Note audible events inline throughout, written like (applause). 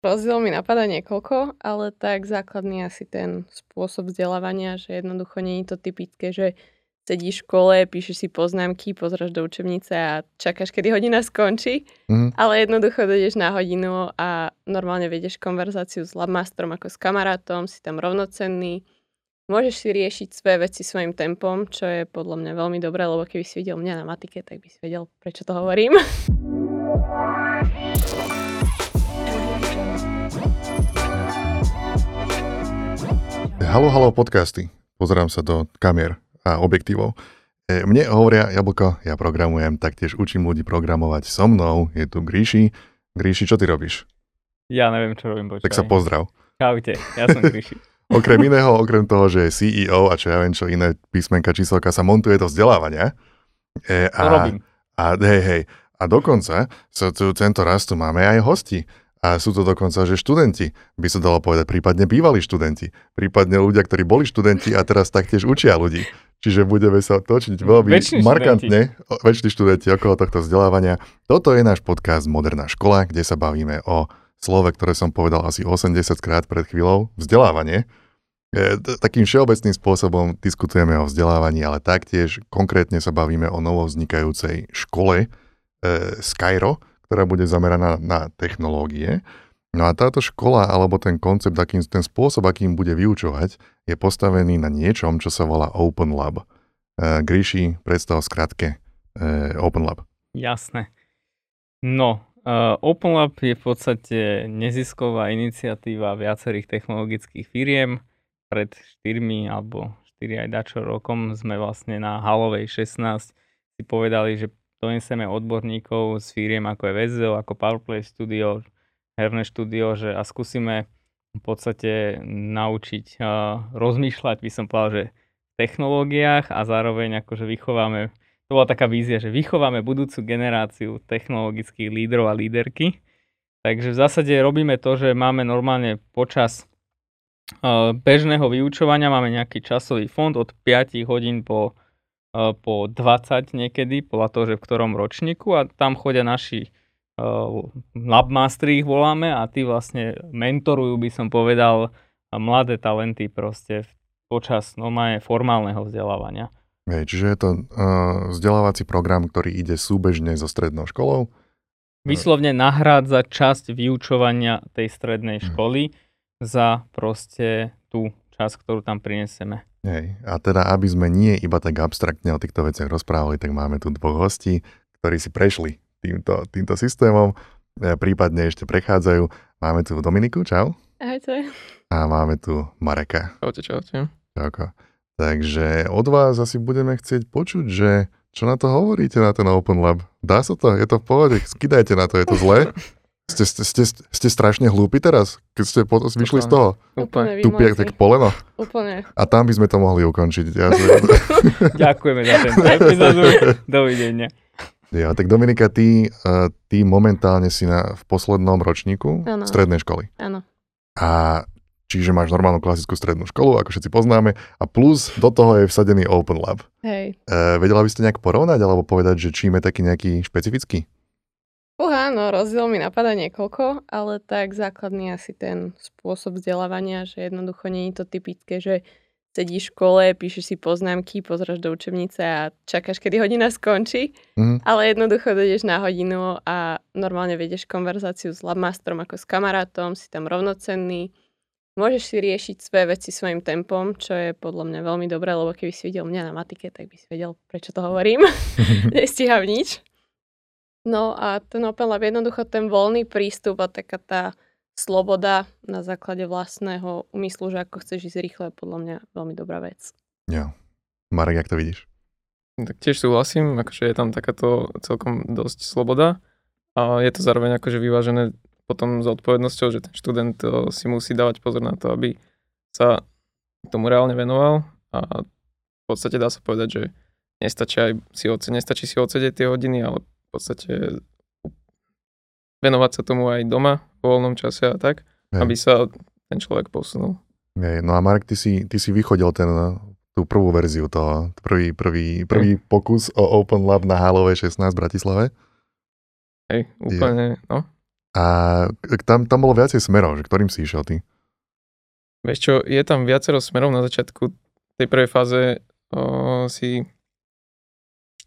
Rozdiel mi napadá niekoľko, ale tak základný asi ten spôsob vzdelávania, že jednoducho nie je to typické, že sedíš v škole, píšeš si poznámky, pozráš do učebnice a čakáš, kedy hodina skončí, Mhm. ale jednoducho dojdeš na hodinu a normálne vedieš konverzáciu s labmasterom ako s kamarátom, si tam rovnocenný, môžeš si riešiť svoje veci svojim tempom, čo je podľa mňa veľmi dobré, lebo keby si videl mňa na matike, tak by si vedel, prečo to hovorím. (laughs) Halo, halo podcasty. Pozerám sa do kamier a objektívov. E, Mne hovoria Jablko, ja programujem, taktiež učím ľudí programovať so mnou. Je tu Gríši. Gríši, čo ty robíš? Ja neviem, čo robím, počkaj. Tak sa pozdrav. Čaute, ja som Gríši. (laughs) Okrem iného, okrem toho, že je CEO a čo ja viem, čo iné písmenka číselka sa montuje do vzdelávania. E, To robím. A hej, hej. A dokonca sa tu tento raz tu máme aj hosti. A sú to dokonca, že študenti, by sa dalo povedať, prípadne bývalí študenti, prípadne ľudia, ktorí boli študenti a teraz taktiež učia ľudí. Čiže budeme sa točiť veľmi markantne, väčšini študenti okolo tohto vzdelávania. Toto je náš podcast Moderná škola, kde sa bavíme o slove, ktoré som povedal asi 80 krát pred chvíľou, vzdelávanie. E, Takým všeobecným spôsobom diskutujeme o vzdelávaní, ale taktiež konkrétne sa bavíme o novovznikajúcej škole e, Skyro, ktorá bude zameraná na technológie. No a táto škola, alebo ten koncept, akým, ten spôsob, akým bude vyučovať, je postavený na niečom, čo sa volá Open Lab. E, Gríši, predstav skratke e, Open Lab. Jasné. No, uh, OpenLab je v podstate nezisková iniciatíva viacerých technologických firiem. Pred 4 alebo 4 aj dačo rokom sme vlastne na Halovej 16 si povedali, že donesieme odborníkov z firiem ako je VZO, ako Powerplay Studio, herné štúdio, že a skúsime v podstate naučiť uh, rozmýšľať, by som povedal, že v technológiách a zároveň akože vychováme to bola taká vízia, že vychováme budúcu generáciu technologických lídrov a líderky. Takže v zásade robíme to, že máme normálne počas uh, bežného vyučovania máme nejaký časový fond od 5 hodín po, po 20 niekedy, podľa toho, že v ktorom ročníku a tam chodia naši uh, labmastery ich voláme a tí vlastne mentorujú, by som povedal, mladé talenty proste počas normálne formálneho vzdelávania. Hej, čiže je to uh, vzdelávací program, ktorý ide súbežne so strednou školou. Vyslovne nahrádza časť vyučovania tej strednej Mhm. školy za proste tú časť, ktorú tam prinesieme. Hej. A teda, aby sme nie iba tak abstraktne o týchto veciach rozprávali, tak máme tu dvoch hostí, ktorí si prešli týmto, týmto systémom, e, prípadne ešte prechádzajú. Máme tu Dominiku, čau. Ahojte. A máme tu Mareka. Čaute, čaute. Čauko. Takže od vás asi budeme chcieť počuť, že čo na to hovoríte na ten Open Lab? Dá sa to? Je to v pohode? Skydajte na to, je to zlé? (laughs) Ste, ste, ste, ste strašne hlúpi teraz, keď ste po, vyšli z toho? Úplne. Tu pije tak poleno. Úplne. A tam by sme to mohli ukončiť. Ja, (laughs) Ďakujeme za tento epizódu. (laughs) Dovidenia. ja, tak Dominika, ty, eh, ty momentálne si na, v poslednom ročníku Áno. strednej školy. Áno. A čiže máš normálnu klasickú strednú školu, ako všetci poznáme, a plus do toho je vsadený Open Lab. Hej. E, vedela by ste nejak porovnať alebo povedať, že čím je taký nejaký špecifický? Uha, no rozdiel mi napadá niekoľko, ale tak základný asi ten spôsob vzdelávania, že jednoducho nie je to typické, že sedíš v škole, píšeš si poznámky, pozráš do učebnice a čakáš, kedy hodina skončí, Mhm. ale jednoducho dojdeš na hodinu a normálne vedieš konverzáciu s labmasterom ako s kamarátom, si tam rovnocenný, môžeš si riešiť svoje veci svojim tempom, čo je podľa mňa veľmi dobré, lebo keby si videl mňa na matike, tak by si vedel, prečo to hovorím. (laughs) Nestíham nič. No a ten Open Lab jednoducho ten voľný prístup a taká tá sloboda na základe vlastného úmyslu, že ako chceš ísť rýchle, je podľa mňa veľmi dobrá vec. Jo. Marek, jak to vidíš? Tak tiež súhlasím, akože je tam takáto celkom dosť sloboda a je to zároveň akože vyvážené potom s odpovednosťou, že ten študent eh, si musí dávať pozor na to, aby sa tomu reálne venoval a v podstate dá sa povedať, že nestačí, aj si, odse- nestačí si odsedieť tie hodiny, ale v podstate venovať sa tomu aj doma, vo voľnom čase a tak, Hej. aby sa ten človek posunul. Hej, no a Marek, ty si, ty si vychodil ten, tú prvú verziu toho, prvý, prvý, prvý pokus o Open Lab na Halovej 16 v Bratislave. Hej, úplne, no. A tam, tam bolo viacej smerov, že ktorým si išiel ty? Vieš čo, je tam viacero smerov na začiatku tej prvej fáze o, si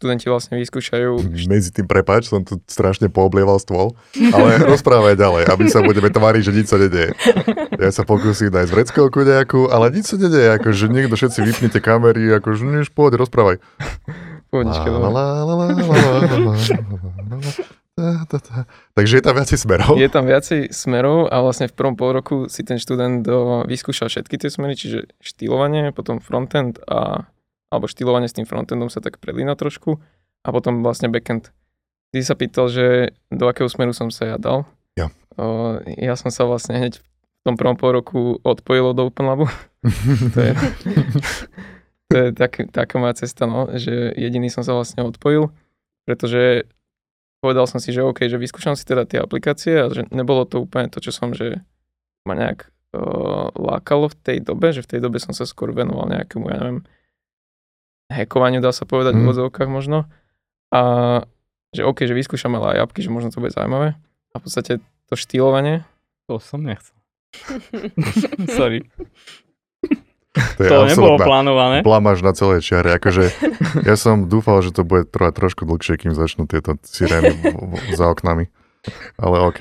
študenti vlastne vyskúšajú. Medzi tým, prepač, som tu strašne pooblieval stôl, ale rozprávaj ďalej aby sa budeme tváriť, že nič sa nedeje. Ja sa pokúsim nájsť vreckovku nejakú, ale nič sa nedeje, akože niekto všetci vypnite kamery, akože nič, poď, rozprávaj. Pohodička, Takže je tam viacej smerov? Je tam viacej smerov a vlastne v prvom pol roku si ten študent vyskúšal všetky tie smery, čiže štýlovanie, potom frontend a alebo štýlovanie s tým frontendom sa tak prelína trošku a potom vlastne backend. Ty sa pýtal, že do akého smeru som sa ja dal. Ja. O, ja som sa vlastne hneď v tom prvom pol roku odpojil od OpenLabu. (laughs) to je, to je tak, taká moja cesta, no, že jediný som sa vlastne odpojil, pretože povedal som si, že OK, že vyskúšam si teda tie aplikácie a že nebolo to úplne to, čo som, že ma nejak uh, lákalo v tej dobe, že v tej dobe som sa skôr venoval nejakému, ja neviem, hackovaniu, dá sa povedať, Mhm. v úvodzovkách možno. A že OK, že vyskúšam ale aj apky, že možno to bude zaujímavé. A v podstate to štýlovanie, To som nechcel. (laughs) Sorry. To je To nebolo plánované. blamáž na celej čiare. (laughs) Akože ja som dúfal, že to bude trvať trošku dlhšie, kým začnú tieto sirény za oknami. Ale OK.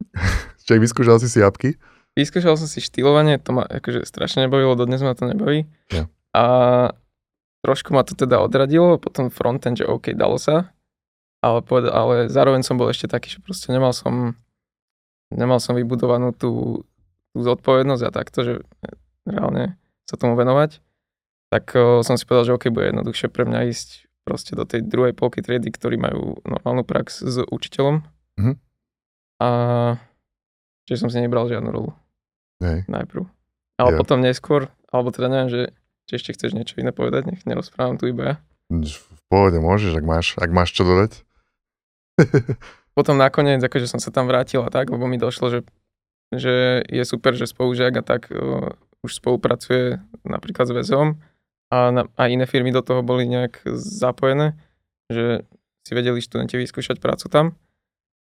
(laughs) Čiže vyskúšal si si apky? vyskúšal som si štýlovanie, to ma akože strašne nebavilo, dodnes ma to nebaví. Ja. A trošku ma to teda odradilo, potom frontend, že OK, dalo sa, ale, poved- ale zároveň som bol ešte taký, že proste nemal som, nemal som vybudovanú tú, tú zodpovednosť a takto, že reálne sa tomu venovať, tak o, som si povedal, že OK, bude jednoduchšie pre mňa ísť proste do tej druhej polky triedy, ktorí majú normálnu prax s učiteľom. Mhm. A čiže som si nebral žiadnu rolu Hej. najprv. Ale Jo. potom neskôr, alebo teda neviem, že či ešte chceš niečo iné povedať, nech nerozprávam tu iba ja. V pohode môžeš, ak máš, ak máš čo dodať. (laughs) Potom nakoniec, akože som sa tam vrátil a tak, lebo mi došlo, že, že je super, že spolužiak a tak uh, už spolupracuje napríklad s väzom a, na, a iné firmy do toho boli nejak zapojené, že si vedeli študenti vyskúšať prácu tam.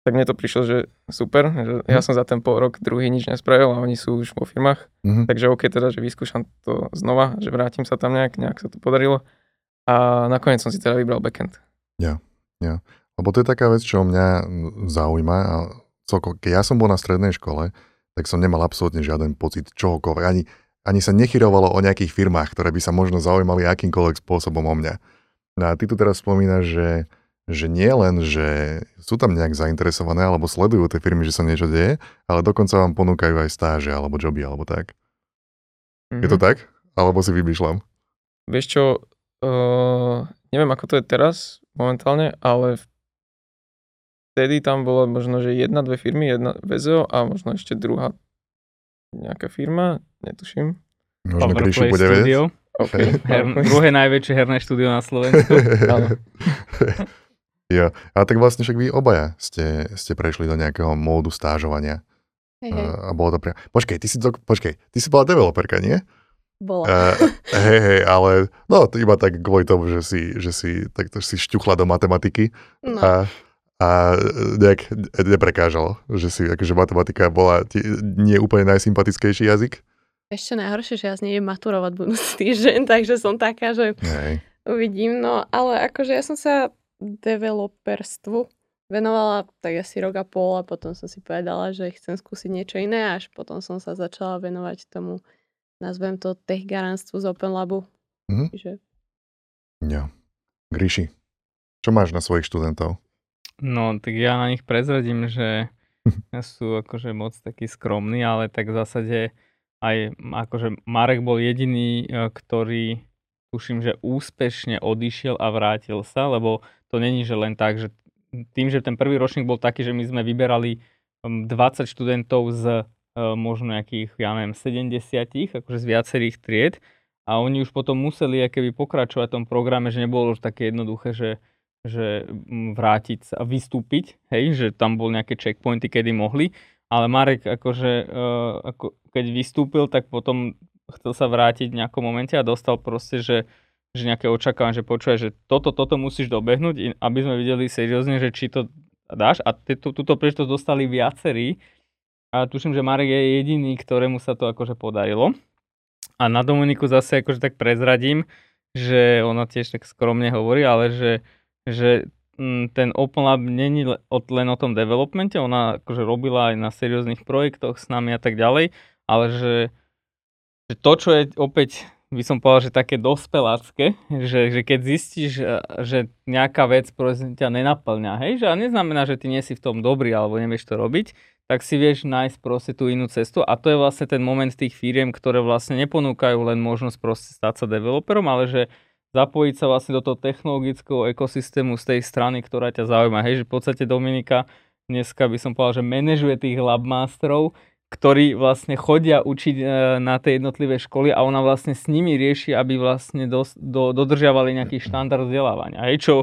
Tak mne to prišlo, že super, že ja som za ten pol rok druhý nič nespravil a oni sú už vo firmách. Mhm. Takže OK, teda, že vyskúšam to znova, že vrátim sa tam nejak, nejak sa to podarilo. A nakoniec som si teda vybral backend. Lebo to je taká vec, čo mňa zaujíma. A celko, keď ja som bol na strednej škole, tak som nemal absolútne žiaden pocit čohokoľvek. Ani, ani sa nechyrovalo o nejakých firmách, ktoré by sa možno zaujímali akýmkoľvek spôsobom o mňa. No a ty tu teraz spomínaš, že, že nie len, že sú tam nejak zainteresované alebo sledujú tie firmy, že sa niečo deje, ale dokonca vám ponúkajú aj stáže alebo joby alebo tak. Je to Mhm. tak? Alebo si vymýšľam? Vieš čo, uh, neviem ako to je teraz momentálne, ale vtedy tam bola možno, že jedna, dve firmy, jedna VZO a možno ešte druhá nejaká firma, netuším. Možno Gríši bude vedieť? Studio. OK. Her, druhé najväčšie herné štúdio na Slovensku. (laughs) (laughs) Jo, a tak vlastne však vy obaja ste, ste prešli do nejakého módu stážovania. Hej, hej. Uh, a bolo to pre... Počkej, ty si, to, počkej, ty si bola developerka, nie? Bola. Uh, (laughs) hej, hej, ale no, to iba tak kvôli tomu, že si, že si takto si šťuchla do matematiky No. a, a nejak neprekážalo, že si, akože matematika bola ti, nie úplne najsympatickejší jazyk. Ešte najhoršie, že ja z nej maturovať budúci týždeň, (laughs) takže som taká, že Hej. uvidím. No, ale akože ja som sa developerstvu venovala tak asi rok a pol a potom som si povedala, že chcem skúsiť niečo iné, až potom som sa začala venovať tomu, nazvem to tech garantstvu z Open Labu. Mhm. Čiže Jo. Gríši, čo máš na svojich študentov? No, tak ja na nich prezradím, že (laughs) sú akože moc takí skromní, ale tak v zásade aj akože Marek bol jediný, e, ktorý tuším, že úspešne odišiel a vrátil sa, lebo to není, že len tak, že tým, že ten prvý ročník bol taký, že my sme vyberali um, 20 študentov z e, možno nejakých, ja neviem, 70, akože z viacerých tried a oni už potom museli keby pokračovať v tom programe, že nebolo už také jednoduché, že že mm, vrátiť sa a vystúpiť, hej, že tam bol nejaké checkpointy, kedy mohli, ale Marek akože, uh, ako, keď vystúpil, tak potom chcel sa vrátiť v nejakom momente a dostal proste, že, že nejaké očakávanie, že počuje, že toto, toto musíš dobehnúť, aby sme videli seriózne, že či to dáš. A tú, túto príležitosť dostali viacerí. A tuším, že Marek je jediný, ktorému sa to akože podarilo. A na Dominiku zase akože tak prezradím, že ona tiež tak skromne hovorí, ale že, že mm, ten Open Lab není len o tom developmente, ona akože robila aj na serióznych projektoch s nami a tak ďalej, ale že, že to, čo je opäť by som povedal, že také dospelácké, že, že keď zistíš, že nejaká vec ťa nenaplňa, hej, že a neznamená, že ty nie si v tom dobrý alebo nevieš to robiť, tak si vieš nájsť proste tú inú cestu a to je vlastne ten moment tých firiem, ktoré vlastne neponúkajú len možnosť proste stať sa developerom, ale že zapojiť sa vlastne do toho technologického ekosystému z tej strany, ktorá ťa zaujíma. Hej, že v podstate Dominika dneska by som povedal, že manažuje tých labmasterov, ktorí vlastne chodia učiť e, na tej jednotlivé školy a ona vlastne s nimi rieši, aby vlastne dos, do, dodržiavali nejaký štandard vzdelávania. Hej, čo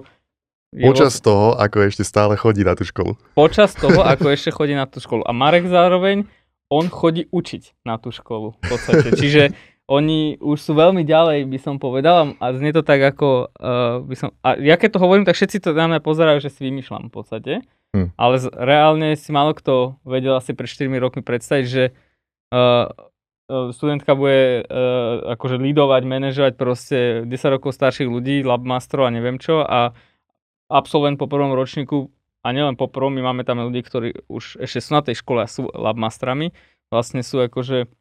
Počas vlastne... toho, ako ešte stále chodí na tú školu. Počas toho, ako (laughs) ešte chodí na tú školu. A Marek zároveň, on chodí učiť na tú školu v podstate. Čiže oni už sú veľmi ďalej, by som povedal, a znie to tak ako, uh, by som, a ja keď to hovorím, tak všetci to na mňa pozerajú, že si vymýšľam v podstate, hm. ale z, reálne si málo kto vedel asi pred 4 rokmi predstaviť, že uh, studentka bude uh, akože lídovať, manažovať proste 10 rokov starších ľudí, labmasterov a neviem čo a absolvent po prvom ročníku, a nielen po prvom, my máme tam ľudí, ktorí už ešte sú na tej škole a sú labmastrami, vlastne sú akože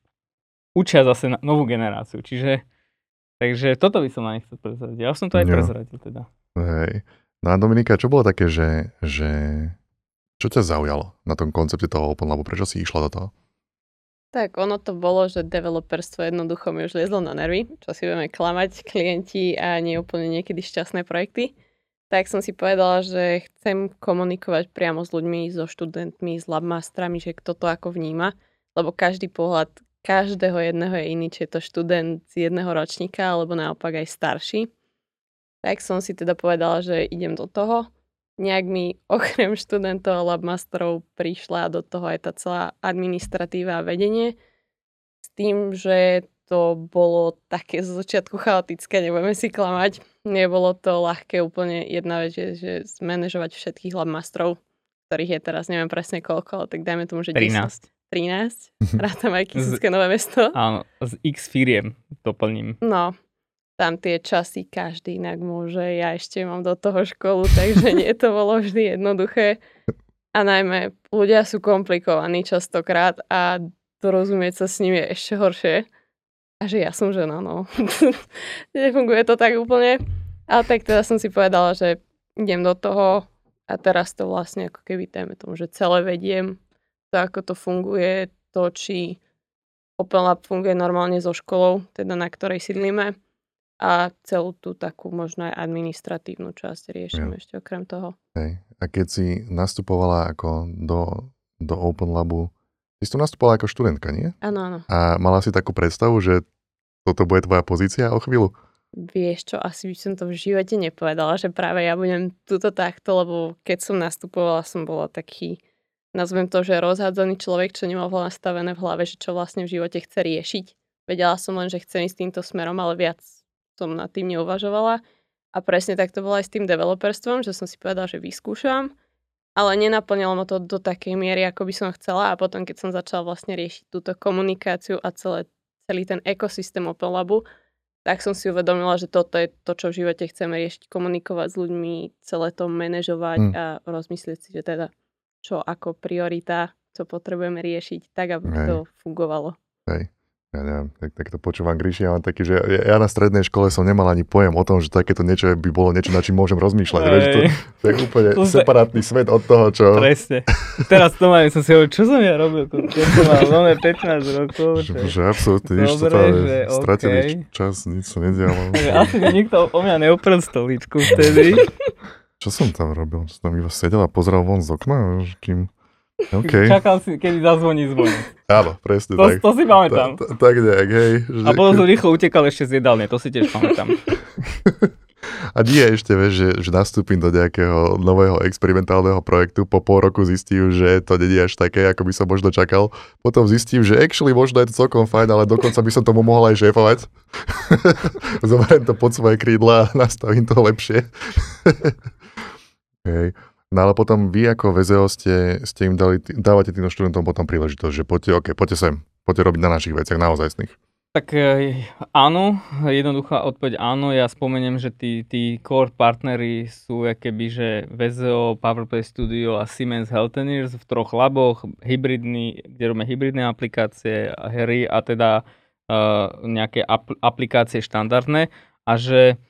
učia zase na novú generáciu. Čiže, takže toto by som na nich chcel prezradiť. Ja som to aj jo. prezradil teda. Hej. No a Dominika, čo bolo také, že, že čo ťa zaujalo na tom koncepte toho Open Labu? Prečo si išla do toho? Tak ono to bolo, že developerstvo jednoducho mi už liezlo na nervy, čo si budeme klamať klienti a nie úplne niekedy šťastné projekty tak som si povedala, že chcem komunikovať priamo s ľuďmi, so študentmi, s labmastrami, že kto to ako vníma, lebo každý pohľad každého jedného je iný, či je to študent z jedného ročníka, alebo naopak aj starší. Tak som si teda povedala, že idem do toho. Nejak mi (laughs) okrem študentov a labmasterov prišla do toho aj tá celá administratíva a vedenie s tým, že to bolo také z začiatku chaotické, nebudeme si klamať. Nebolo to ľahké úplne jedna vec, že, že zmanéžovať všetkých labmastrov, ktorých je teraz neviem presne koľko, ale tak dajme tomu, že 13. 10. 13. Rátam aj Kisucké nové mesto. Áno, z x firiem doplním. No, tam tie časy každý inak môže. Ja ešte mám do toho školu, (laughs) takže nie to bolo vždy jednoduché. A najmä ľudia sú komplikovaní častokrát a dorozumieť sa s nimi je ešte horšie. A že ja som žena, no. (laughs) Nefunguje to tak úplne. Ale tak teda som si povedala, že idem do toho a teraz to vlastne ako keby téme tomu, že celé vediem to, ako to funguje, to, či Open Lab funguje normálne so školou, teda na ktorej sídlíme a celú tú takú možno aj administratívnu časť riešime ja. ešte okrem toho. Hej. A keď si nastupovala ako do, do Open Labu, Ty si tu nastupovala ako študentka, nie? Áno, áno. A mala si takú predstavu, že toto bude tvoja pozícia o chvíľu? Vieš čo, asi by som to v živote nepovedala, že práve ja budem tuto takto, lebo keď som nastupovala, som bola taký, nazvem to, že rozhádzaný človek, čo nemal nastavené v hlave, že čo vlastne v živote chce riešiť. Vedela som len, že chcem ísť týmto smerom, ale viac som nad tým neuvažovala. A presne tak to bolo aj s tým developerstvom, že som si povedala, že vyskúšam ale nenaplnilo ma to do takej miery, ako by som chcela a potom, keď som začala vlastne riešiť túto komunikáciu a celé, celý ten ekosystém Open Labu, tak som si uvedomila, že toto je to, čo v živote chceme riešiť, komunikovať s ľuďmi, celé to manažovať hmm. a rozmyslieť si, že teda čo ako priorita, čo potrebujeme riešiť, tak aby Hej. to fungovalo. Hej ja neviem, tak, tak to počúvam Gríši, ale taký, že ja, ja na strednej škole som nemal ani pojem o tom, že takéto niečo by bolo niečo, na čím môžem rozmýšľať. Vieš, to, to je úplne to separátny svet od toho, čo... Presne. Teraz to mám, som si hovoril, čo som ja robil, keď som mal 15 rokov. Že, že absolútne nič, to že stratený okay. čas, nič sa nedialo. Asi nikto o mňa neuprel stoličku vtedy. (laughs) Čo som tam robil? Som tam iba sedel a pozeral von z okna, kým Okay. (laughs) Čakal si, kedy zazvoní zvonec. Áno, presne to, tak. To si pamätám. Ta, ta, tak nejak, hej. Že... A potom som rýchlo utekal ešte z jedálne, to si tiež pamätám. (laughs) A nie ešte, vieš, že, že nastúpim do nejakého nového experimentálneho projektu, po pol roku zistím, že to je až také, ako by som možno čakal. Potom zistím, že actually možno je to celkom fajn, ale dokonca by som tomu mohol aj šéfovať. (laughs) Zoberiem to pod svoje krídla a nastavím to lepšie. Hej. No ale potom vy ako VZO ste, ste im dali, dávate tým študentom potom príležitosť, že poďte, OK, poďte sem, poďte robiť na našich veciach, naozajstných. Tak e, áno, jednoduchá odpoveď áno. Ja spomeniem, že tí, tí core partnery sú keby, že VZO, PowerPlay Studio a Siemens Healthineers v troch laboch, hybridný, kde robíme hybridné aplikácie, hry a teda uh, nejaké ap- aplikácie štandardné. A že,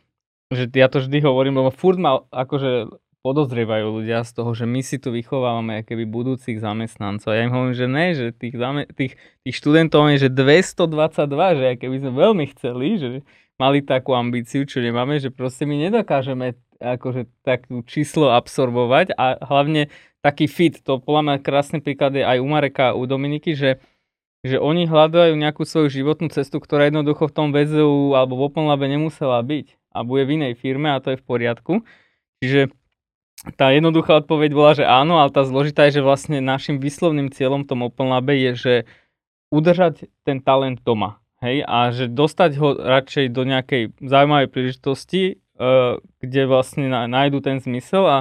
že ja to vždy hovorím, lebo furt ma akože podozrievajú ľudia z toho, že my si tu vychovávame keby budúcich zamestnancov. Ja im hovorím, že ne, že tých, zame- tých, tých študentov je, že 222, že keby sme veľmi chceli, že mali takú ambíciu, čo nemáme, že proste my nedokážeme akože takú číslo absorbovať a hlavne taký fit, to podľa mňa krásny príklad je aj u Mareka a u Dominiky, že že oni hľadajú nejakú svoju životnú cestu, ktorá jednoducho v tom VZU alebo v OpenLabe nemusela byť a bude v inej firme a to je v poriadku. Čiže tá jednoduchá odpoveď bola, že áno, ale tá zložitá je, že vlastne našim výslovným cieľom v tom Open Labe je, že udržať ten talent doma. Hej, a že dostať ho radšej do nejakej zaujímavej príležitosti, uh, kde vlastne nájdu ten zmysel a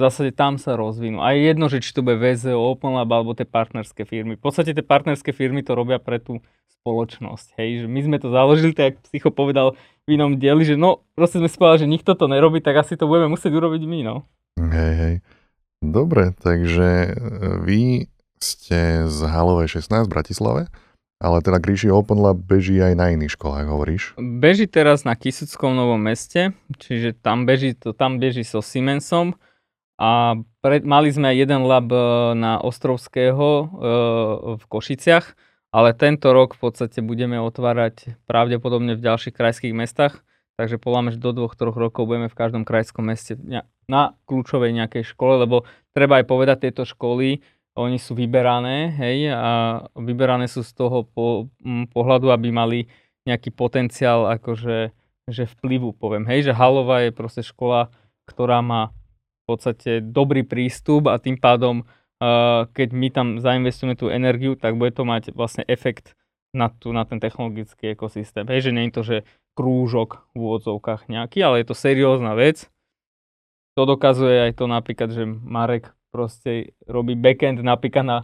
v zásade tam sa rozvinú. A je jedno, že či to bude VZO, Open Lab alebo tie partnerské firmy. V podstate tie partnerské firmy to robia pre tú spoločnosť. Hej, že my sme to založili, tak Psycho povedal v inom dieli, že no, proste sme si povedali, že nikto to nerobí, tak asi to budeme musieť urobiť my, no. Hej, hej. Dobre, takže e, vy ste z Halovej 16 v Bratislave, ale teda Gríši Open Lab beží aj na iných školách, hovoríš? Beží teraz na Kisuckom Novom meste, čiže tam beží, to, tam beží so Siemensom a pred, mali sme jeden lab e, na Ostrovského e, v Košiciach, ale tento rok v podstate budeme otvárať pravdepodobne v ďalších krajských mestách Takže poľa že do dvoch, troch rokov budeme v každom krajskom meste na kľúčovej nejakej škole, lebo treba aj povedať, tieto školy, oni sú vyberané, hej, a vyberané sú z toho po, m, pohľadu, aby mali nejaký potenciál akože že vplyvu, poviem, hej, že Halová je proste škola, ktorá má podstate dobrý prístup a tým pádom, uh, keď my tam zainvestujeme tú energiu, tak bude to mať vlastne efekt na, tu, na ten technologický ekosystém. Hej, že nie je to, že krúžok v úvodzovkách nejaký, ale je to seriózna vec. To dokazuje aj to napríklad, že Marek proste robí backend napríklad na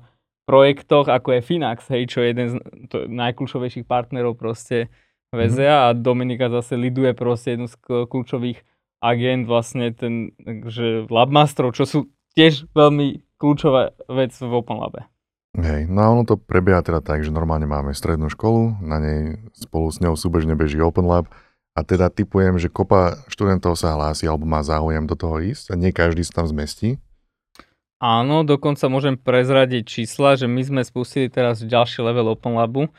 projektoch, ako je Finax, hej, čo je jeden z to, najkľúčovejších partnerov proste VZA mm-hmm. a Dominika zase liduje proste jednu z kľúčových agent vlastne ten, že Labmasterov, čo sú tiež veľmi kľúčová vec v OpenLabe. Hej, no a ono to prebieha teda tak, že normálne máme strednú školu, na nej spolu s ňou súbežne beží Open Lab a teda typujem, že kopa študentov sa hlási alebo má záujem do toho ísť a nie každý sa tam zmestí. Áno, dokonca môžem prezradiť čísla, že my sme spustili teraz ďalší level Open Labu,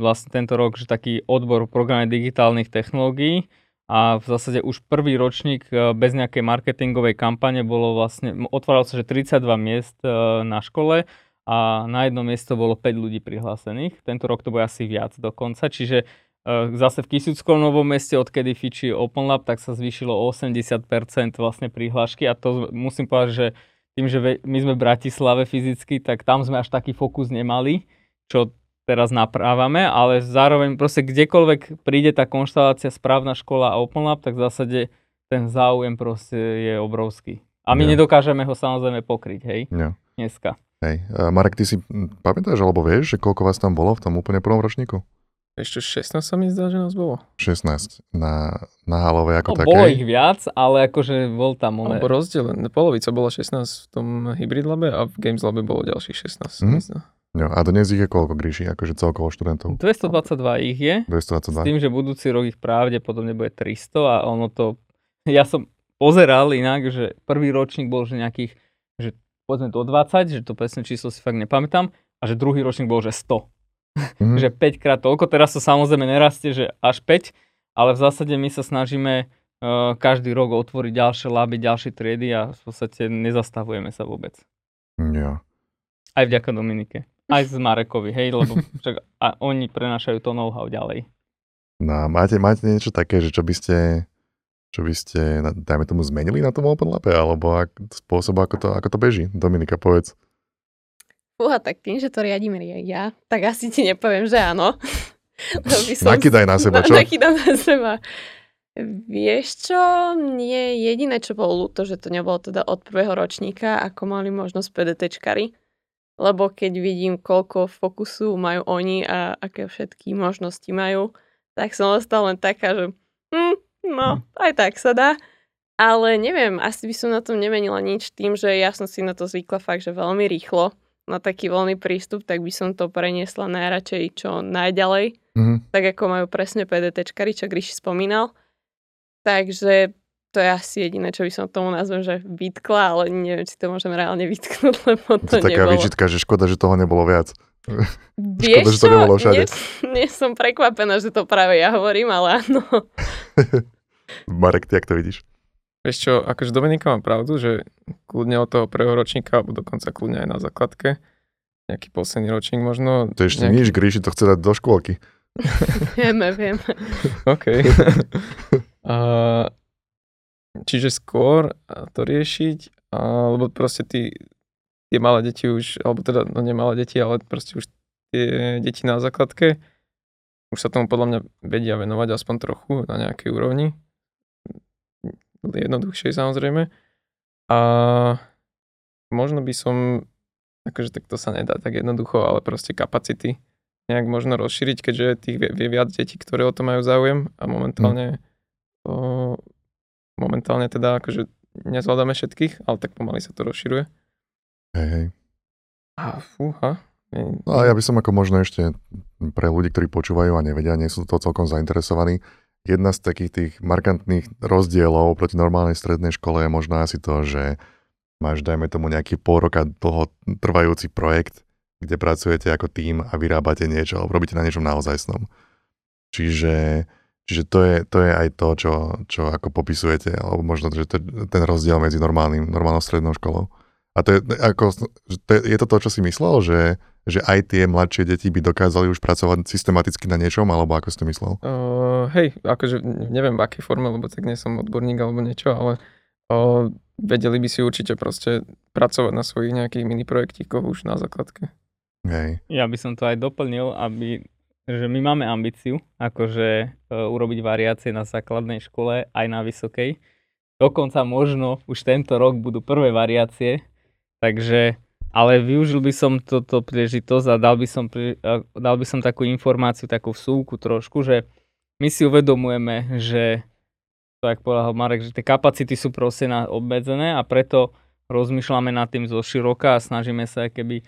vlastne tento rok, že taký odbor programe digitálnych technológií a v zásade už prvý ročník e, bez nejakej marketingovej kampane bolo vlastne, otváral sa, že 32 miest e, na škole a na jedno miesto bolo 5 ľudí prihlásených. Tento rok to bude asi viac dokonca, čiže uh, zase v Kisuckom novom meste, odkedy fičí Open Lab, tak sa zvýšilo o 80% vlastne prihlášky a to musím povedať, že tým, že my sme v Bratislave fyzicky, tak tam sme až taký fokus nemali, čo teraz naprávame, ale zároveň proste kdekoľvek príde tá konštalácia správna škola a Open Lab, tak v zásade ten záujem proste je obrovský. A my ja. nedokážeme ho samozrejme pokryť, hej, ja. dneska. Hej. Marek, ty si pamätáš, alebo vieš, že koľko vás tam bolo v tom úplne prvom ročníku? Ešte 16 sa mi zdá, že nás bolo. 16 na, na Halove ako no, také. Bolo ich viac, ale akože bol tam... Ale... Alebo rozdelené. Polovica bola 16 v tom Hybrid Labe a v Games Labe bolo ďalších 16. Mm. No, a dnes ich je koľko, Gríši, akože celkovo študentov? 222 ich je. 222. S tým, že budúci rok ich pravdepodobne bude 300 a ono to... Ja som pozeral inak, že prvý ročník bol že nejakých povedzme do 20, že to presné číslo si fakt nepamätám, a že druhý ročník bol, že 100. Mm. (laughs) že 5 krát toľko, teraz to samozrejme nerastie, že až 5, ale v zásade my sa snažíme uh, každý rok otvoriť ďalšie laby, ďalšie triedy a v podstate nezastavujeme sa vôbec. Ja. Aj vďaka Dominike. Aj z Marekovi, hej, lebo (laughs) však a oni prenášajú to know-how ďalej. No máte, máte niečo také, že čo by ste čo by ste, dajme tomu, zmenili na tom Open Labe, alebo ak, spôsob, ako to, ako to beží? Dominika, povedz. Fúha, tak tým, že to riadím ja, tak asi ti nepoviem, že áno. (laughs) som... Nakydaj na (laughs) seba, čo? Nakydám na seba. Vieš čo, nie jediné, čo bolo ľúto, že to nebolo teda od prvého ročníka, ako mali možnosť PDTčkari. Lebo keď vidím, koľko fokusu majú oni a aké všetky možnosti majú, tak som ostala len taká, že hm, no, aj tak sa dá. Ale neviem, asi by som na tom nemenila nič tým, že ja som si na to zvykla fakt, že veľmi rýchlo na taký voľný prístup, tak by som to preniesla najradšej čo najďalej. Mhm. Tak ako majú presne PDTčkari, čo Gríši spomínal. Takže to je asi jediné, čo by som tomu nazvem, že vytkla, ale neviem, či to môžem reálne vytknúť, (laughs) lebo To to, je taká nebolo. výčitka, že škoda, že toho nebolo viac. Vieš Škoda, že to nebolo všade. Nie, nie som prekvapená, že to práve ja hovorím, ale áno. (laughs) Marek, ty jak to vidíš? Vieš čo, akože Dominika má pravdu, že kľudne od toho prvého ročníka, alebo dokonca kľudne aj na základke, nejaký posledný ročník možno. To ešte nejaký... nič, Gríši to chce dať do škôlky. Vieme, vieme. (laughs) OK. a, čiže skôr a, to riešiť, lebo proste tí, tie malé deti už, alebo teda, no nie malé deti, ale proste už tie deti na základke už sa tomu podľa mňa vedia venovať aspoň trochu na nejakej úrovni. Jednoduchšej samozrejme. A možno by som, akože tak to sa nedá tak jednoducho, ale proste kapacity nejak možno rozšíriť, keďže tých vie, vie viac detí, ktoré o to majú záujem a momentálne o, momentálne teda akože nezvládame všetkých, ale tak pomaly sa to rozširuje. Hej, hej. A fúha. No a ja by som ako možno ešte pre ľudí, ktorí počúvajú a nevedia, nie sú to celkom zainteresovaní, jedna z takých tých markantných rozdielov proti normálnej strednej škole je možno asi to, že máš, dajme tomu, nejaký pol roka dlho trvajúci projekt, kde pracujete ako tým a vyrábate niečo, alebo robíte na niečom naozajstnom. Čiže, čiže to, je, to je aj to, čo, čo ako popisujete, alebo možno, že to, ten rozdiel medzi normálnym, normálnou strednou školou. A to je, ako, to je, je to to, čo si myslel, že, že aj tie mladšie deti by dokázali už pracovať systematicky na niečom, alebo ako si to myslel? Uh, hej, akože neviem v akej forme, lebo tak nie som odborník alebo niečo, ale uh, vedeli by si určite proste pracovať na svojich nejakých mini projektíkoch už na základke. Hej. Ja by som to aj doplnil, aby, že my máme ambíciu, akože e, urobiť variácie na základnej škole aj na vysokej. Dokonca možno už tento rok budú prvé variácie, takže, ale využil by som toto príležitosť a dal by som, dal by som takú informáciu, takú vsúku trošku, že my si uvedomujeme, že to, ako povedal Marek, že tie kapacity sú proste obmedzené a preto rozmýšľame nad tým zo široka a snažíme sa keby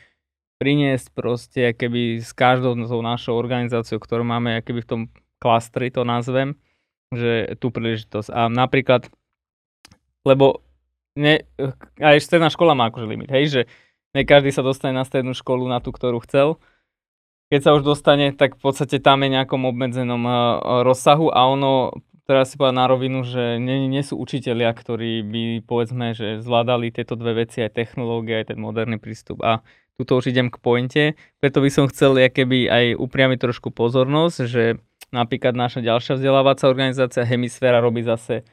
priniesť proste keby s každou našou organizáciou, ktorú máme keby v tom klastri, to nazvem, že tú príležitosť. A napríklad, lebo ne, aj stredná škola má akože limit, hej, že ne každý sa dostane na strednú školu na tú, ktorú chcel. Keď sa už dostane, tak v podstate tam je nejakom obmedzenom uh, rozsahu a ono, teraz si povedať na rovinu, že nie, nie sú učitelia, ktorí by povedzme, že zvládali tieto dve veci, aj technológie, aj ten moderný prístup. A tuto už idem k pointe, preto by som chcel keby aj upriamiť trošku pozornosť, že napríklad naša ďalšia vzdelávacia organizácia Hemisféra robí zase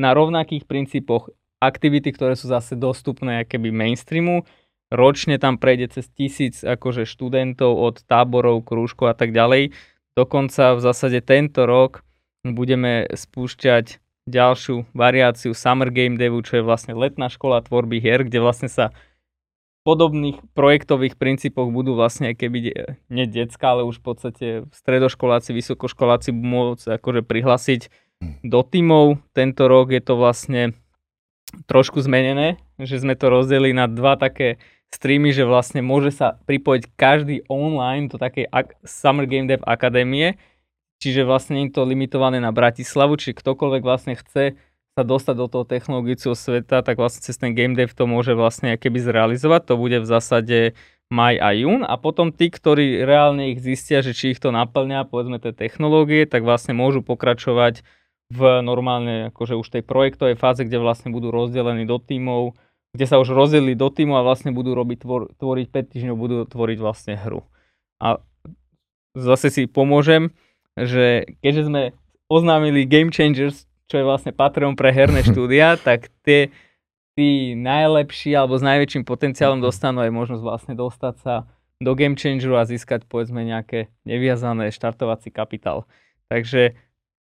na rovnakých princípoch aktivity, ktoré sú zase dostupné keby mainstreamu. Ročne tam prejde cez tisíc akože študentov od táborov, krúžkov a tak ďalej. Dokonca v zásade tento rok budeme spúšťať ďalšiu variáciu Summer Game Devu, čo je vlastne letná škola tvorby hier, kde vlastne sa podobných projektových princípoch budú vlastne keby de- nie detská, ale už v podstate stredoškoláci, vysokoškoláci môcť akože prihlasiť do tímov. Tento rok je to vlastne trošku zmenené, že sme to rozdelili na dva také streamy, že vlastne môže sa pripojiť každý online do takej ak- Summer Game Dev Akadémie, čiže vlastne je to limitované na Bratislavu, či ktokoľvek vlastne chce sa dostať do toho technologického sveta, tak vlastne cez ten game dev to môže vlastne keby zrealizovať. To bude v zásade maj a jún a potom tí, ktorí reálne ich zistia, že či ich to naplňa, povedzme tie technológie, tak vlastne môžu pokračovať v normálne akože už tej projektovej fáze, kde vlastne budú rozdelení do tímov, kde sa už rozdelili do tímov a vlastne budú robiť, tvor, tvoriť 5 týždňov, budú tvoriť vlastne hru. A zase si pomôžem, že keďže sme oznámili Game Changers, čo je vlastne Patreon pre herné (laughs) štúdia, tak tie tí najlepší alebo s najväčším potenciálom dostanú aj možnosť vlastne dostať sa do Game Changeru a získať povedzme nejaké neviazané štartovací kapitál. Takže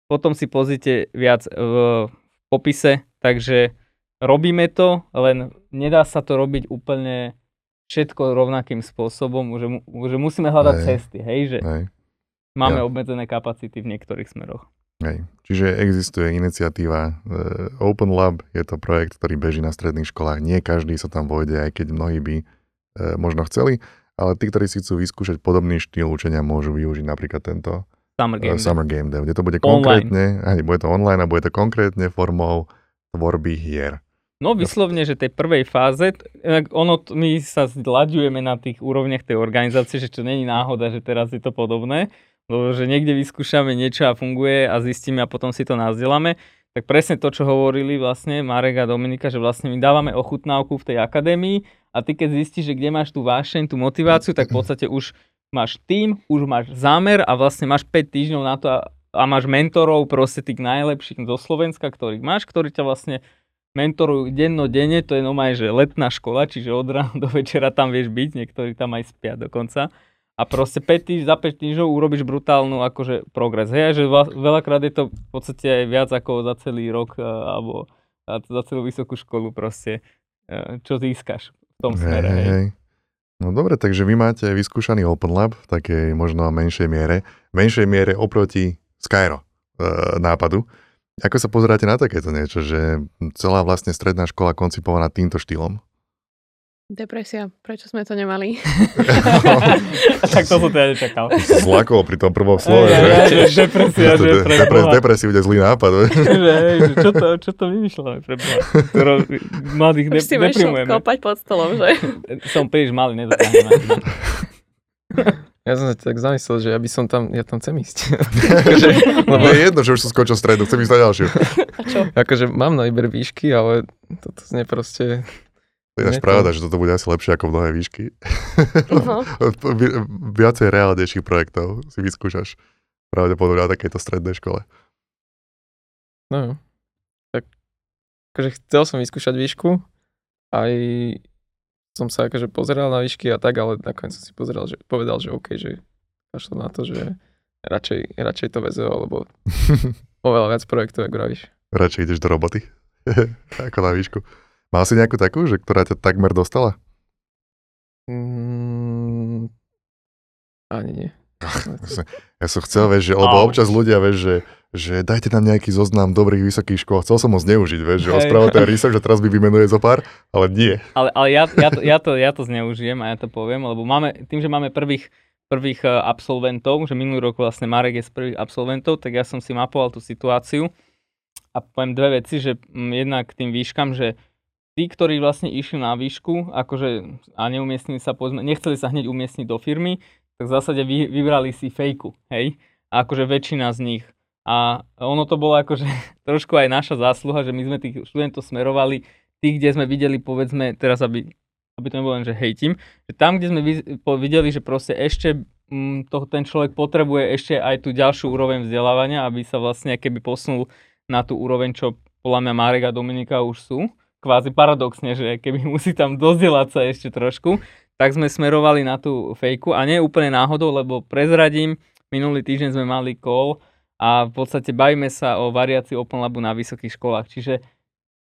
potom si pozrite viac v popise, takže robíme to, len nedá sa to robiť úplne všetko rovnakým spôsobom, že, mu- že musíme hľadať Hej. cesty, hej, že Hej. máme Ja. obmedzené kapacity v niektorých smeroch. Hej. Čiže existuje iniciatíva e, Open Lab, je to projekt, ktorý beží na stredných školách. Nie každý sa tam vojde, aj keď mnohí by e, možno chceli, ale tí, ktorí si chcú vyskúšať podobný štýl učenia, môžu využiť napríklad tento Summer e, Game Day. Summer Game Day, kde to bude konkrétne, aj bude to online a bude to konkrétne formou tvorby hier. No vyslovne, že tej prvej fáze, ono, my sa zlaďujeme na tých úrovniach tej organizácie, že čo není náhoda, že teraz je to podobné, lebo že niekde vyskúšame niečo a funguje a zistíme a potom si to nazdielame. Tak presne to, čo hovorili vlastne Marek a Dominika, že vlastne my dávame ochutnávku v tej akadémii a ty keď zistíš, že kde máš tú vášeň, tú motiváciu, tak v podstate už máš tým, už máš zámer a vlastne máš 5 týždňov na to a, a máš mentorov, proste tých najlepších zo Slovenska, ktorých máš, ktorí ťa vlastne mentorujú dennodenne, to je normálne, že letná škola, čiže od rána do večera tam vieš byť, niektorí tam aj spia dokonca. A proste 5 týž, za 5 týždňov urobíš brutálnu akože progres. Hej, že veľakrát je to v podstate aj viac ako za celý rok a, alebo a za celú vysokú školu proste, e, čo získaš v tom smere. Hej. hej. No dobre, takže vy máte vyskúšaný Open Lab v takej možno menšej miere. Menšej miere oproti Skyro e, nápadu. Ako sa pozeráte na takéto niečo, že celá vlastne stredná škola koncipovaná týmto štýlom? Depresia, prečo sme to nemali? (laughs) tak to som teda nečakal. Zlakol pri tom prvom slove, že? depresia, že De- pre depres, bude zlý nápad. (laughs) že, čo, to, čo to vymýšľame pre Boha? Mladých ne, si deprimujeme. kopať pod stolom, že? (laughs) Som príliš malý, nedotiahnem. Ja som sa tak zamyslel, že ja by som tam, ja tam chcem ísť. Lebo je jedno, že už som skončil stredu, chcem ísť na ďalšiu. A čo? akože mám na výber výšky, ale toto znie proste... To je to- pravda, že toto bude asi lepšie ako mnohé výšky. (laughs) Vi- Viacej reálnejších projektov si vyskúšaš pravdepodobne na takejto strednej škole. No jo. Tak akože chcel som vyskúšať výšku, aj som sa akože pozeral na výšky a tak, ale nakoniec som si pozeral, že povedal, že OK, že kašlo na to, že radšej, radšej to VZO, alebo (laughs) oveľa viac projektov, ako vravíš. Radšej ideš do roboty, (laughs) ako na výšku. Mal si nejakú takú, že ktorá ťa takmer dostala? Mm, ani nie. (laughs) Ja som chcel, vieš, že, lebo Au. občas ľudia, vieš, že, že dajte nám nejaký zoznam dobrých vysokých škôl. Chcel som ho zneužiť, vieš, že ospravil ten research, že teraz mi vymenuje zo pár, ale nie. Ale, ale ja, ja, to, ja, to, ja to zneužijem a ja to poviem, lebo máme, tým, že máme prvých, prvých eh, absolventov, že minulý rok vlastne Marek je z prvých absolventov, tak ja som si mapoval tú situáciu a poviem dve veci, že mm, jednak k tým výškam, že tí, ktorí vlastne išli na výšku, akože a neumiestnili sa, povedzme, nechceli sa hneď umiestniť do firmy, tak v zásade vy, vybrali si fejku, hej? A akože väčšina z nich. A ono to bolo akože (laughs) trošku aj naša zásluha, že my sme tých študentov smerovali tých, kde sme videli, povedzme, teraz aby, aby to nebolo len, že hejtim, že tam, kde sme videli, že proste ešte mm, to, ten človek potrebuje ešte aj tú ďalšiu úroveň vzdelávania, aby sa vlastne keby posunul na tú úroveň, čo podľa mňa Marek a Dominika už sú. Kvázi paradoxne, že keby (laughs) musí tam dozdelať sa ešte trošku, tak sme smerovali na tú fejku a nie úplne náhodou, lebo prezradím, minulý týždeň sme mali call a v podstate bavíme sa o variácii Open Labu na vysokých školách. Čiže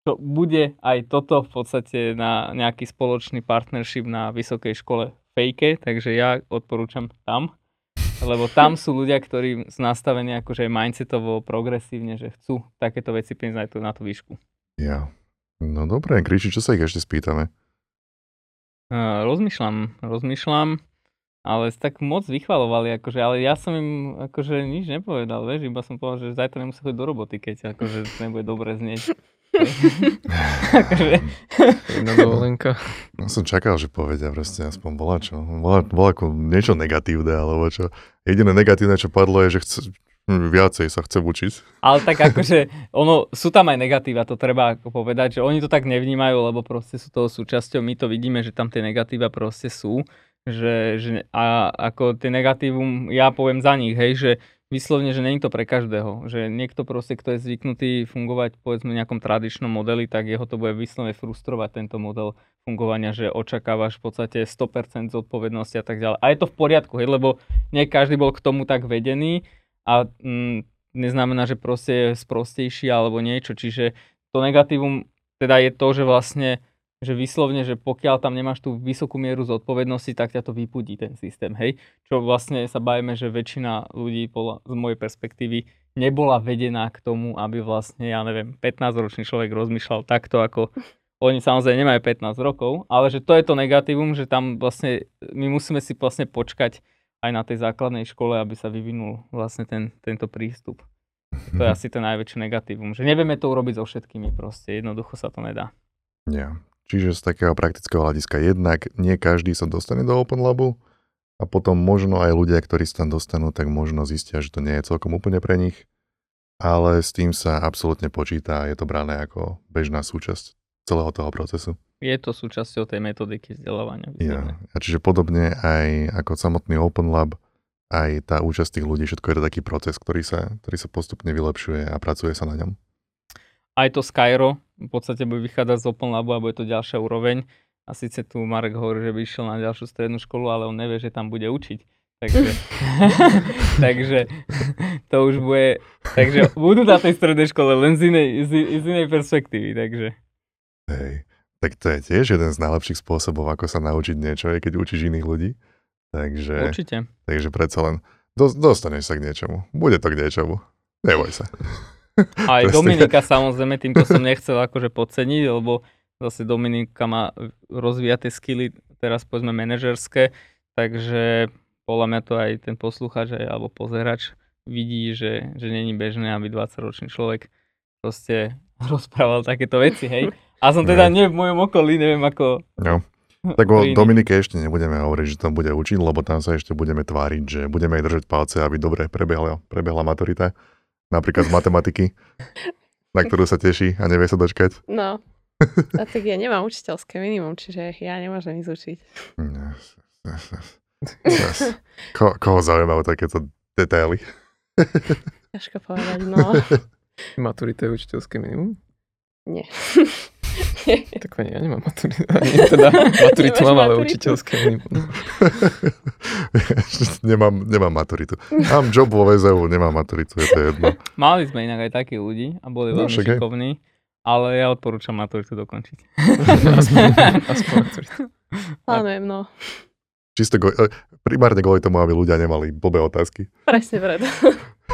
to bude aj toto v podstate na nejaký spoločný partnership na vysokej škole fejke, takže ja odporúčam tam, lebo tam sú ľudia, ktorí sú nastavení akože mindsetovo, progresívne, že chcú takéto veci priniesť na tú výšku. Ja. No dobre, Kriči, čo sa ich ešte spýtame? Uh, rozmýšľam, rozmýšľam, ale tak moc vychvalovali, akože, ale ja som im akože nič nepovedal, vieš, iba som povedal, že zajtra nemusím chodiť do roboty, keď akože to nebude dobre znieť. (laughs) akože, Jedna dovolenka. No som čakal, že povedia proste aspoň bola čo. Bola, bola ako niečo negatívne, alebo čo. Jediné negatívne, čo padlo, je, že chce, viacej sa chce učiť. ale tak akože, ono, sú tam aj negatíva, to treba ako povedať, že oni to tak nevnímajú, lebo proste sú toho súčasťou, my to vidíme, že tam tie negatíva proste sú, že, že a ako tie negatívum, ja poviem za nich, hej, že vyslovne, že není to pre každého, že niekto proste, kto je zvyknutý fungovať povedzme v nejakom tradičnom modeli, tak jeho to bude vyslovene frustrovať tento model fungovania, že očakávaš v podstate 100% zodpovednosti a tak ďalej. A je to v poriadku, hej, lebo nie každý bol k tomu tak vedený a mm, neznamená, že proste je sprostejší alebo niečo. Čiže to negatívum teda je to, že vlastne že vyslovne, že pokiaľ tam nemáš tú vysokú mieru zodpovednosti, tak ťa to vypudí ten systém, hej. Čo vlastne sa bavíme, že väčšina ľudí z mojej perspektívy nebola vedená k tomu, aby vlastne, ja neviem, 15-ročný človek rozmýšľal takto, ako (laughs) oni samozrejme nemajú 15 rokov, ale že to je to negatívum, že tam vlastne my musíme si vlastne počkať aj na tej základnej škole, aby sa vyvinul vlastne ten, tento prístup. To je asi to najväčšie negatívum, že nevieme to urobiť so všetkými proste, jednoducho sa to nedá. Ja. Čiže z takého praktického hľadiska jednak nie každý sa dostane do Open Labu a potom možno aj ľudia, ktorí sa tam dostanú, tak možno zistia, že to nie je celkom úplne pre nich, ale s tým sa absolútne počíta a je to brané ako bežná súčasť celého toho procesu. Je to súčasťou tej metodiky vzdelávania. Ja. A čiže podobne aj ako samotný Open Lab, aj tá účasť tých ľudí, všetko je to taký proces, ktorý sa, ktorý sa postupne vylepšuje a pracuje sa na ňom aj to Skyro v podstate bude vychádzať z Open Labu a bude to ďalšia úroveň. A síce tu Marek hovorí, že by išiel na ďalšiu strednú školu, ale on nevie, že tam bude učiť. Takže, (laughs) takže to už bude, takže budú na tej strednej škole len z inej, z, z inej perspektívy, takže. Hej, tak to je tiež jeden z najlepších spôsobov, ako sa naučiť niečo, aj keď učíš iných ľudí. Takže, Určite. Takže predsa len do, dostaneš sa k niečomu. Bude to k niečomu. Neboj sa. Aj (laughs) Dominika samozrejme, týmto som nechcel akože podceniť, lebo zase Dominika má rozvíjať tie skily, teraz povedzme manažerské, takže podľa mňa to aj ten posluchač aj, alebo pozerač vidí, že, že není bežné, aby 20-ročný človek proste rozprával takéto veci, hej. A som teda nie v mojom okolí, neviem ako... No. Tak o Dominike ešte nebudeme hovoriť, že tam bude učiť, lebo tam sa ešte budeme tváriť, že budeme jej držať palce, aby dobre prebehla, prebehla maturita napríklad z matematiky, (laughs) na ktorú sa teší a nevie sa dočkať. No, (laughs) a tak ja nemám učiteľské minimum, čiže ja nemôžem ísť učiť. Ko, koho zaujímajú takéto detaily? Ťažko povedať, no. (laughs) Maturita je učiteľské minimum? Nie. (laughs) Tak ani ja nemám (laughs) maturitu. Teda maturitu mám, ale učiteľské minimum. (laughs) nemám, nemám maturitu. Mám job vo VZU, nemám maturitu, je to jedno. Mali sme inak aj takých ľudí a boli no, veľmi šikovní, ale ja odporúčam maturitu dokončiť. aspoň, aspoň maturitu. Plánujem, no. Čisto go- eh, primárne kvôli tomu, aby ľudia nemali blbé otázky. Presne preto.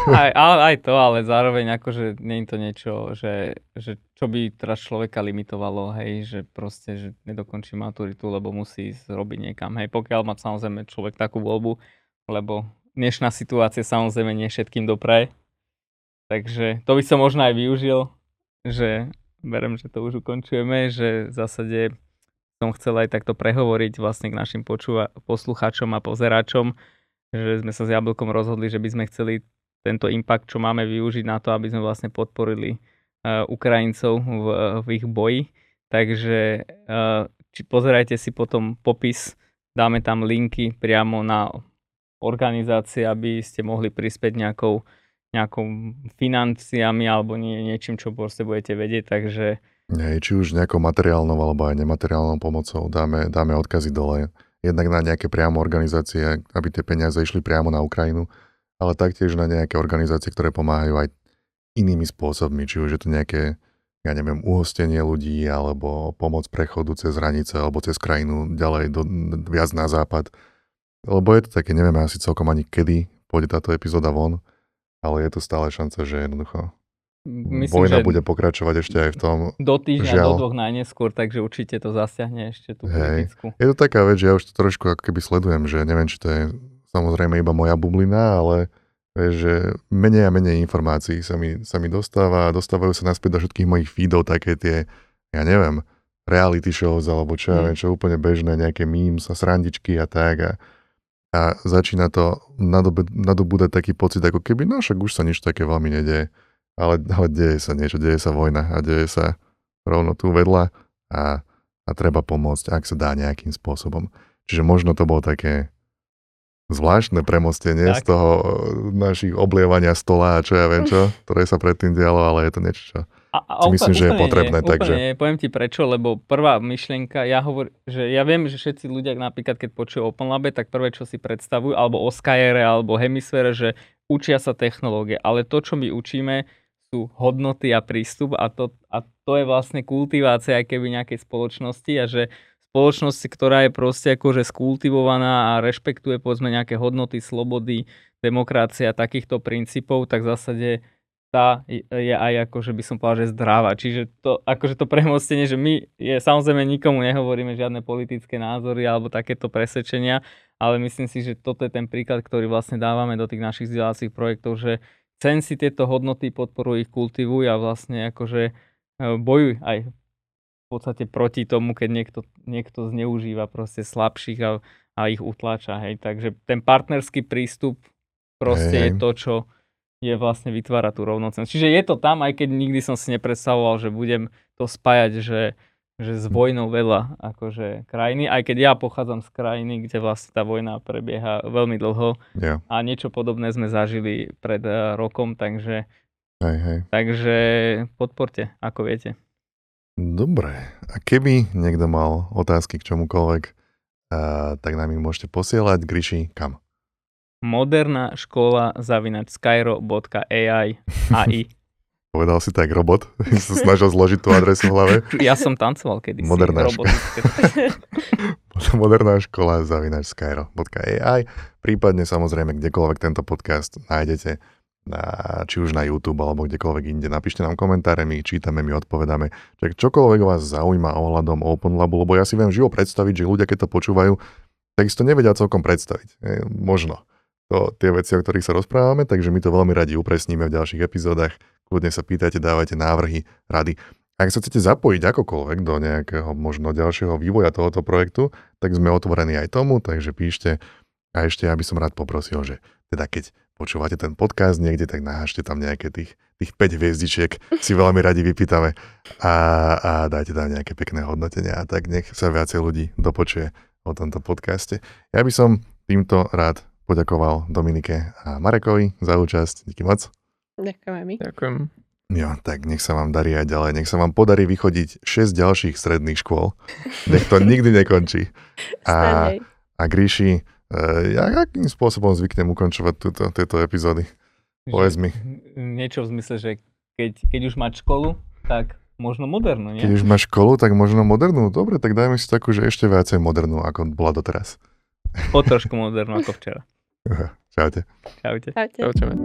Aj, aj, aj to, ale zároveň akože nie je to niečo, že, že čo by teraz človeka limitovalo, hej, že proste, že nedokončí maturitu, lebo musí ísť robiť niekam. Hej, pokiaľ má samozrejme človek takú voľbu, lebo dnešná situácia samozrejme nie všetkým dopraje. Takže to by som možno aj využil, že verím, že to už ukončujeme, že v zásade som chcel aj takto prehovoriť vlastne k našim počúva- poslucháčom a pozeračom, že sme sa s Jablkom rozhodli, že by sme chceli tento impact, čo máme využiť na to, aby sme vlastne podporili uh, Ukrajincov v, v ich boji. Takže uh, či pozerajte si potom popis, dáme tam linky priamo na organizácie, aby ste mohli prispieť nejakou, nejakou financiami alebo nie, niečím, čo proste budete vedieť. Takže nie, či už nejakou materiálnou alebo aj nemateriálnou pomocou dáme, dáme odkazy dole. Jednak na nejaké priamo organizácie, aby tie peniaze išli priamo na Ukrajinu ale taktiež na nejaké organizácie, ktoré pomáhajú aj inými spôsobmi, či už je to nejaké, ja neviem, uhostenie ľudí, alebo pomoc prechodu cez hranice, alebo cez krajinu ďalej, do, viac na západ. Lebo je to také, nevieme asi celkom ani kedy pôjde táto epizóda von, ale je to stále šanca, že jednoducho Myslím, vojna bude pokračovať ešte aj v tom. Do týždňa, žiaľ, do dvoch najneskôr, takže určite to zasiahne ešte tú hej, Je to taká vec, že ja už to trošku ako keby sledujem, že neviem, či to je samozrejme iba moja bublina, ale že menej a menej informácií sa mi, sa mi dostáva a dostávajú sa naspäť do všetkých mojich feedov také tie, ja neviem, reality shows alebo čo ja mm. viem, čo úplne bežné, nejaké memes a srandičky a tak a, a začína to nadobúdať taký pocit, ako keby, no však už sa nič také veľmi nedieje, ale, ale deje sa niečo, deje sa vojna a deje sa rovno tu vedľa a, a treba pomôcť, ak sa dá nejakým spôsobom. Čiže možno to bolo také zvláštne premostenie tak. z toho e, našich oblievania stola a čo ja viem čo, ktoré sa predtým dialo, ale je to niečo, čo a, a si myslím, že je potrebné. Nie, takže... nie. Poviem ti prečo, lebo prvá myšlienka, ja hovorím, že ja viem, že všetci ľudia napríklad, keď počujú Open Labe, tak prvé, čo si predstavujú, alebo o Skyere, alebo Hemisfére, že učia sa technológie, ale to, čo my učíme, sú hodnoty a prístup a to, a to je vlastne kultivácia aj keby nejakej spoločnosti a že spoločnosť, ktorá je proste akože skultivovaná a rešpektuje povedzme nejaké hodnoty, slobody, demokracia, takýchto princípov, tak v zásade tá je aj ako, že by som povedal, že zdravá. Čiže to, akože to premostenie, že my je, samozrejme nikomu nehovoríme žiadne politické názory alebo takéto presvedčenia, ale myslím si, že toto je ten príklad, ktorý vlastne dávame do tých našich vzdelávacích projektov, že cen si tieto hodnoty, podporujú ich, kultivuj a vlastne akože e, bojuj aj v podstate proti tomu, keď niekto, niekto zneužíva proste slabších a, a ich utláča. Hej. Takže ten partnerský prístup proste hey. je to, čo je vlastne vytvárať tú rovnocenosť. Čiže je to tam, aj keď nikdy som si nepredstavoval, že budem to spájať, že, že s vojnou veľa akože krajiny, aj keď ja pochádzam z krajiny, kde vlastne tá vojna prebieha veľmi dlho yeah. a niečo podobné sme zažili pred uh, rokom, takže, hej, hej. takže podporte, ako viete. Dobre, a keby niekto mal otázky k čomukoľvek, uh, tak nám ich môžete posielať. Gryši, kam? moderná škola zavinač skyro.ai AI. (laughs) Povedal si tak robot? (laughs) sa snažil zložiť tú adresu v hlave. Ja som tancoval kedy Moderná, škola. (laughs) Moderná škola zavinač skyro.ai. Prípadne samozrejme, kdekoľvek tento podcast nájdete, na, či už na YouTube alebo kdekoľvek inde. Napíšte nám komentáre, my čítame, my odpovedáme. Čiže čokoľvek vás zaujíma ohľadom Open Labu, lebo ja si viem živo predstaviť, že ľudia, keď to počúvajú, tak si to nevedia celkom predstaviť. E, možno to, tie veci, o ktorých sa rozprávame, takže my to veľmi radi upresníme v ďalších epizódach. Kľudne sa pýtajte, dávajte návrhy, rady. Ak sa chcete zapojiť akokoľvek do nejakého možno ďalšieho vývoja tohoto projektu, tak sme otvorení aj tomu, takže píšte. A ešte ja by som rád poprosil, že teda keď počúvate ten podcast niekde, tak nahážte tam nejaké tých, tých 5 hviezdičiek, si veľmi radi vypýtame a, a dajte tam nejaké pekné hodnotenia a tak nech sa viacej ľudí dopočuje o tomto podcaste. Ja by som týmto rád poďakoval Dominike a Marekovi za účasť. Díky moc. Ďakujeme my. Ďakujem. Jo, tak nech sa vám darí aj ďalej. Nech sa vám podarí vychodiť 6 ďalších stredných škôl. Nech to nikdy nekončí. A, a Gríši, ja akým spôsobom zvyknem ukončovať túto, tieto epizódy? Povedz mi. Niečo v zmysle, že keď, keď už mať školu, tak možno modernú, nie? Keď už máš školu, tak možno modernú. Dobre, tak dajme si takú, že ešte viacej modernú, ako bola doteraz. Po trošku modernú ako včera. (laughs) Čaute. Čaute. Čaute. Čaute.